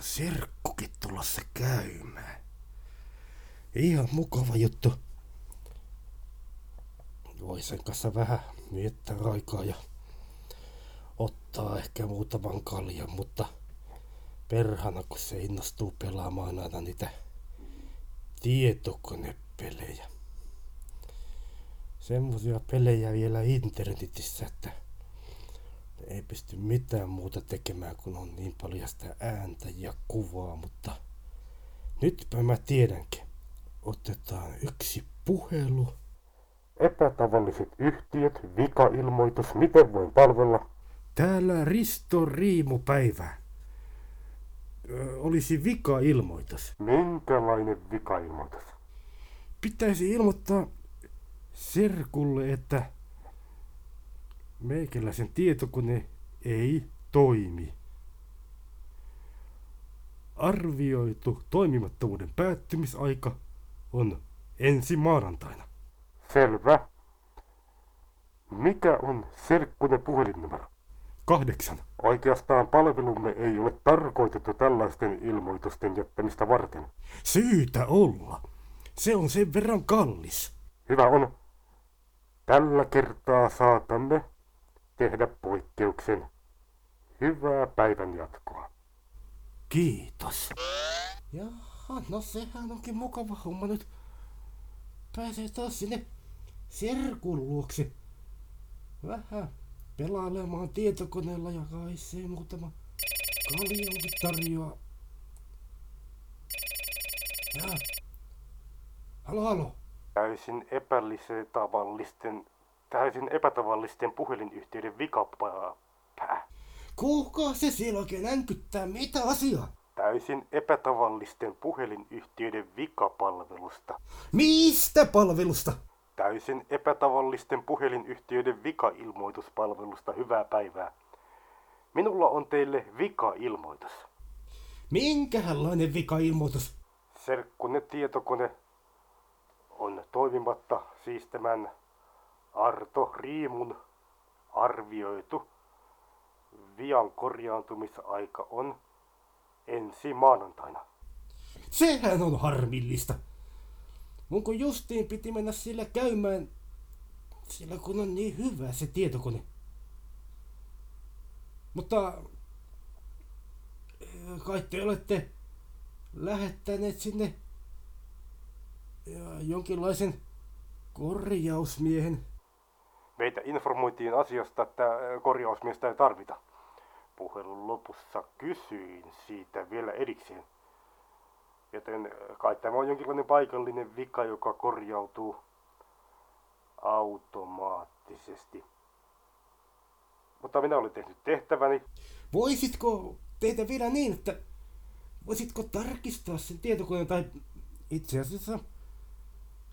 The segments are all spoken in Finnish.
serkkukin tulossa käymään. Ihan mukava juttu. Voi sen kanssa vähän viettää aikaa ja ottaa ehkä muutaman kaljan, mutta perhana kun se innostuu pelaamaan aina niitä tietokonepelejä. Semmoisia pelejä vielä internetissä, että pysty mitään muuta tekemään, kun on niin paljon sitä ääntä ja kuvaa, mutta nytpä mä tiedänkin. Otetaan yksi puhelu. Epätavalliset yhtiöt, vikailmoitus, miten voin palvella? Täällä Risto Riimupäivä. Ö, olisi vika-ilmoitus. Minkälainen vikailmoitus? Pitäisi ilmoittaa Serkulle, että meikäläisen tietokone ei toimi. Arvioitu toimimattomuuden päättymisaika on ensi maanantaina. Selvä. Mikä on serkkunen puhelinnumero? Kahdeksan. Oikeastaan palvelumme ei ole tarkoitettu tällaisten ilmoitusten jättämistä varten. Syytä olla. Se on sen verran kallis. Hyvä on. Tällä kertaa saatamme tehdä poikkeuksen. Hyvää päivän jatkoa. Kiitos. Jaha, no sehän onkin mukava homma nyt. Pääsee taas sinne serkun luokse. Vähän pelailemaan tietokoneella ja kai se muutama kaljonkin tarjoaa. Ja. Halo, halo. Täysin epätavallisten, täysin epätavallisten puhelinyhtiöiden vikapää. Kuka se siellä oikein änkyttää? Mitä asiaa? Täysin epätavallisten puhelinyhtiöiden vikapalvelusta. Mistä palvelusta? Täysin epätavallisten puhelinyhtiöiden vikailmoituspalvelusta. Hyvää päivää. Minulla on teille vikailmoitus. Minkälainen vika-ilmoitus? Serkkunen tietokone on toimimatta siis tämän Arto Riimun arvioitu vian korjaantumisaika on ensi maanantaina. Sehän on harmillista. Mun kun justiin piti mennä sillä käymään, sillä kun on niin hyvä se tietokone. Mutta eh, kai te olette lähettäneet sinne ja jonkinlaisen korjausmiehen. Meitä informoitiin asiasta, että korjausmiestä ei tarvita. Puhelun lopussa kysyin siitä vielä erikseen. Joten kai tämä on jonkinlainen paikallinen vika, joka korjautuu automaattisesti. Mutta minä olen tehnyt tehtäväni. Voisitko tehdä vielä niin, että voisitko tarkistaa sen tietokoneen tai itse asiassa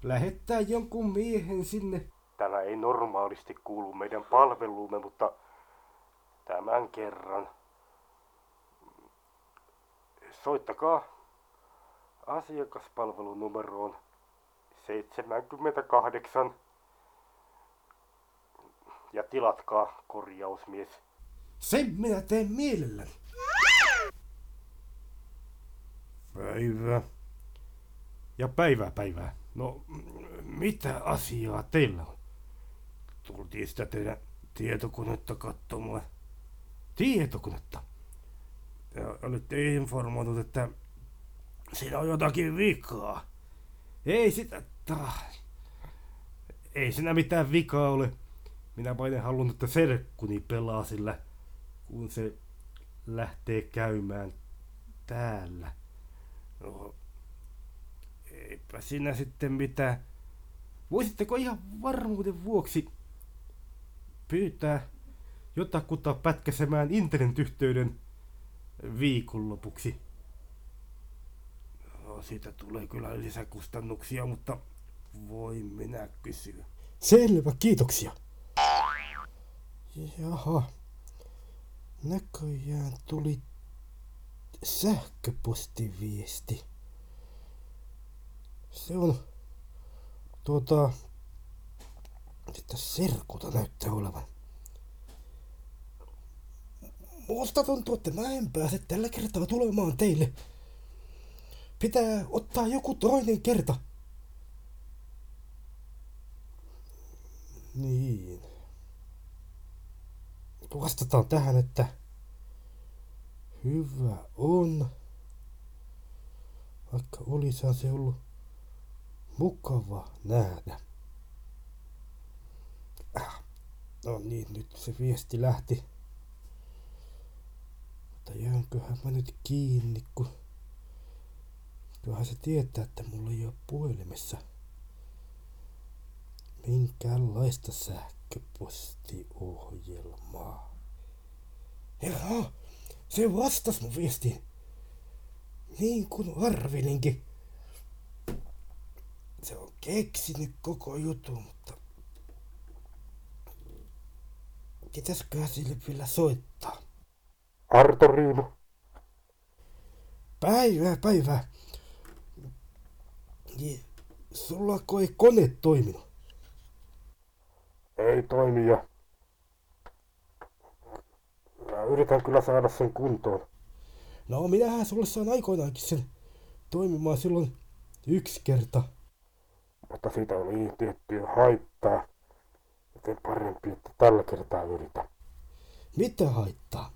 lähettää jonkun miehen sinne? Tämä ei normaalisti kuulu meidän palveluumme, mutta tämän kerran. Soittakaa asiakaspalvelunumeroon 78 ja tilatkaa korjausmies. Sen minä teen mielelläni. Päivä. Ja päivää päivää. No, mitä asiaa teillä on? Tultiin sitä teidän tietokonetta katsomaan. Tietokonetta? Te olitte informoinut, että siinä on jotakin vikaa. Ei sitä taas. Ei siinä mitään vikaa ole. Minä vain en halunnut, että serkkuni pelaa sillä, kun se lähtee käymään täällä. No, eipä siinä sitten mitään. Voisitteko ihan varmuuden vuoksi pyytää jotakuta pätkäsemään internetyhteyden viikonlopuksi? No, siitä tulee kyllä lisäkustannuksia, mutta voi minä kysyä. Selvä, kiitoksia. Jaha. Näköjään tuli sähköpostiviesti. Se on tuota, että serkuta näyttää olevan. Musta tuntuu, että mä en pääse tällä kertaa tulemaan teille. Pitää ottaa joku toinen kerta. Niin. Vastataan tähän, että hyvä on. Vaikka olisihan se ollut mukava nähdä. No niin, nyt se viesti lähti. Mutta jäänköhän mä nyt kiinni, kun... Kyllähän se tietää, että mulla ei ole puhelimessa minkäänlaista sähköpostiohjelmaa. Jaha, se vastas mun viestiin. Niin kuin arvelinkin. Se on keksinyt koko jutun, mutta... Pitäisköhän sille vielä soittaa? Arto Riimu. Päivää, päivää. Niin, sulla ei kone toiminut? Ei toimi ja... Mä yritän kyllä saada sen kuntoon. No minähän sulle saan aikoinaankin sen toimimaan silloin yksi kerta. Mutta siitä niin tiettyä haittaa. Joten parempi, että tällä kertaa yritä. Mitä haittaa?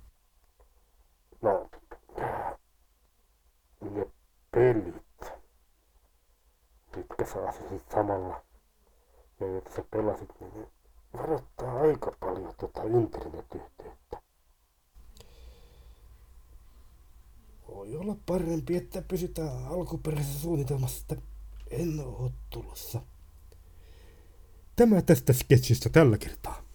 No, ne pelit, mitkä sä asusit samalla ja joita sä pelasit, niin ne varoittaa aika paljon tuota internetyhteyttä. Voi olla parempi, että pysytään alkuperäisessä suunnitelmassa, että en ole tulossa. Tämä tästä sketsistä tällä kertaa.